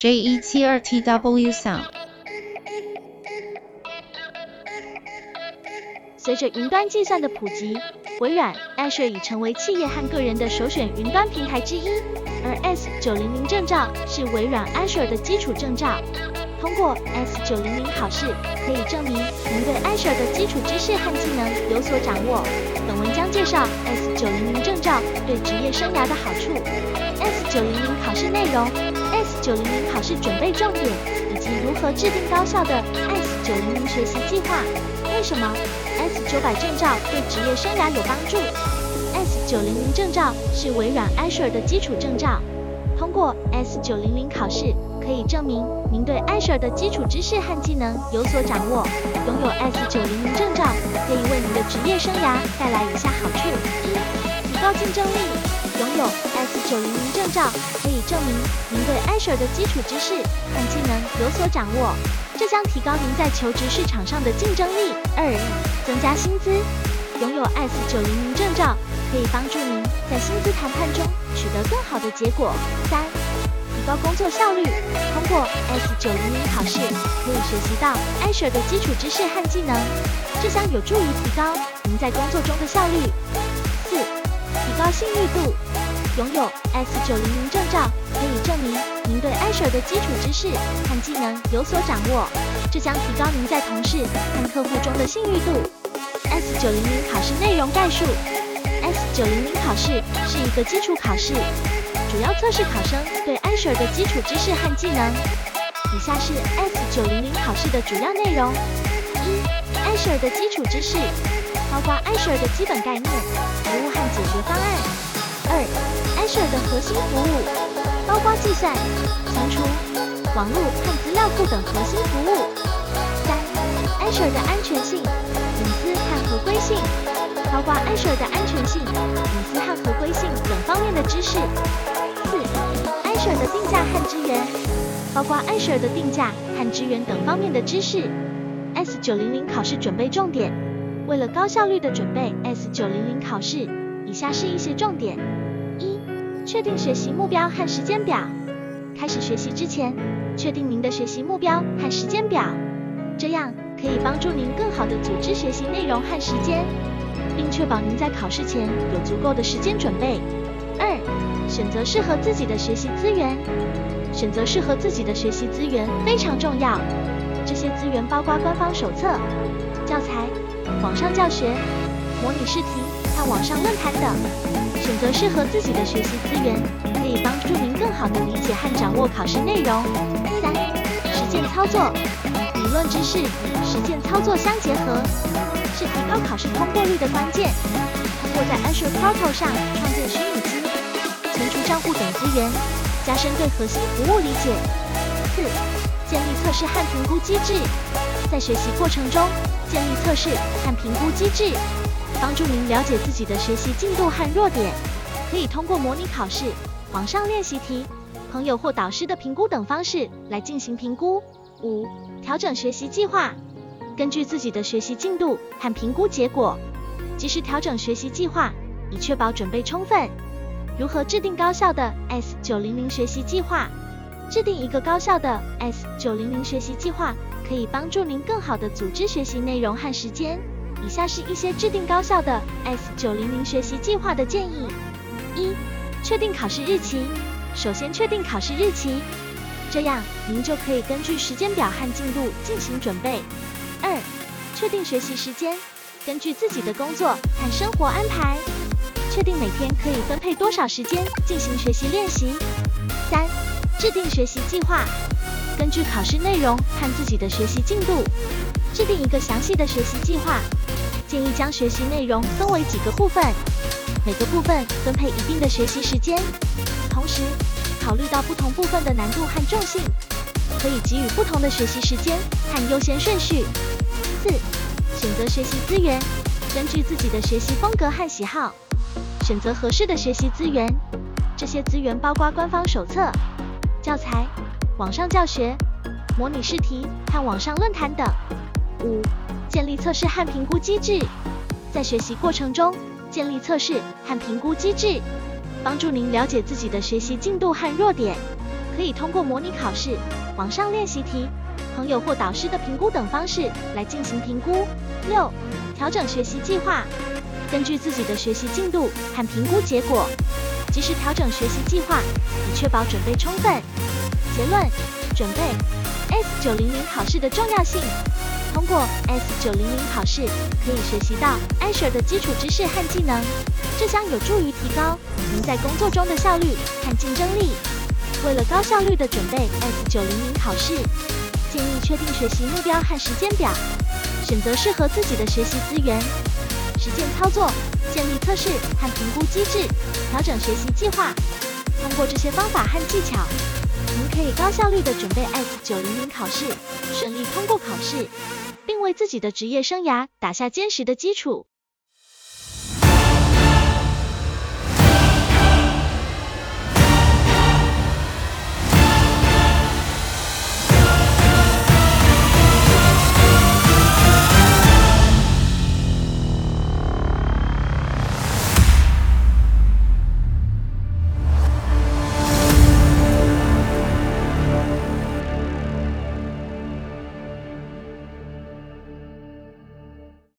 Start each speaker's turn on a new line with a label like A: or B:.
A: JE 七二 TW Sound。
B: 随着云端计算的普及，微软 Azure 已成为企业和个人的首选云端平台之一。而 S900 证照是微软 Azure 的基础证照。通过 S900 考试，可以证明您对 Azure 的基础知识和技能有所掌握。本文将介绍 S900 证照对职业生涯的好处。S900 考试内容，S900 考试准备重点，以及如何制定高效的 S900 学习计划。为什么 S900 证照对职业生涯有帮助？S900 证照是微软 Azure 的基础证照。通过 S900 考试。可以证明您对 Azure 的基础知识和技能有所掌握。拥有 S900 证照，可以为您的职业生涯带来以下好处：一、提高竞争力。拥有 S900 证照，可以证明您对 Azure 的基础知识和技能有所掌握，这将提高您在求职市场上的竞争力。二、增加薪资。拥有 S900 证照，可以帮助您在薪资谈判中取得更好的结果。三、提高工作效率，通过 S900 考试可以学习到 Azure 的基础知识和技能，这将有助于提高您在工作中的效率。高信誉度，拥有 S900 证照可以证明您对 Azure 的基础知识和技能有所掌握，这将提高您在同事和客户中的信誉度。S900 考试内容概述：S900 考试是一个基础考试。主要测试考生对 Azure 的基础知识和技能。以下是 S900 考试的主要内容：一、Azure 的基础知识，包括 Azure 的基本概念、服务和解决方案；二、Azure 的核心服务，包括计算、存储、网络和资料库等核心服务；三、Azure 的安全性、隐私和合规性，包括 Azure 的安全性、隐私和合规性等方面的知识。四，Azure 的定价和支援，包括 Azure 的定价和支援等方面的知识。S900 考试准备重点，为了高效率的准备 S900 考试，以下是一些重点：一、确定学习目标和时间表。开始学习之前，确定您的学习目标和时间表，这样可以帮助您更好的组织学习内容和时间，并确保您在考试前有足够的时间准备。二、选择适合自己的学习资源，选择适合自己的学习资源非常重要。这些资源包括官方手册、教材、网上教学、模拟试题和网上论坛等。选择适合自己的学习资源，可以帮助您更好地理解和掌握考试内容。三、实践操作，理论知识与实践操作相结合，是提高考试通过率的关键。通过在 Azure Portal 上创建虚拟机。存储账户等资源，加深对核心服务理解。四、建立测试和评估机制，在学习过程中测试和评估机制，帮助您了解自己的学习进度和弱点。可以通过模拟考试、网上练习题、朋友或导师的评估等方式来进行评估。五、调整学习计划，根据自己的学习进度和评估结果，及时调整学习计划，以确保准备充分。如何制定高效的 S900 学习计划？制定一个高效的 S900 学习计划，可以帮助您更好地组织学习内容和时间。以下是一些制定高效的 S900 学习计划的建议：一、确定考试日期。首先确定考试日期，这样您就可以根据时间表和进度进行准备。二、确定学习时间，根据自己的工作和生活安排。确定每天可以分配多少时间进行学习练习。三、制定学习计划，根据考试内容和自己的学习进度，制定一个详细的学习计划。建议将学习内容分为几个部分，每个部分分配一定的学习时间。同时，考虑到不同部分的难度和重性，可以给予不同的学习时间和优先顺序。四、选择学习资源，根据自己的学习风格和喜好。选择合适的学习资源，这些资源包括官方手册、教材、网上教学、模拟试题和网上论坛等。五、建立测试和评估机制，在学习过程中建立测试和评估机制，帮助您了解自己的学习进度和弱点，可以通过模拟考试、网上练习题、朋友或导师的评估等方式来进行评估。六、调整学习计划，根据自己的学习进度和评估结果，及时调整学习计划，以确保准备充分。结论：准备 S 九零零考试的重要性。通过 S 九零零考试，可以学习到 Azure 的基础知识和技能，这将有助于提高您在工作中的效率和竞争力。为了高效率的准备 S 九零零考试，建议确定学习目标和时间表，选择适合自己的学习资源，实践操作，建立测试和评估机制，调整学习计划。通过这些方法和技巧，您可以高效率的准备 S 九零零考试，顺利通过考试。并为自己的职业生涯打下坚实的基础。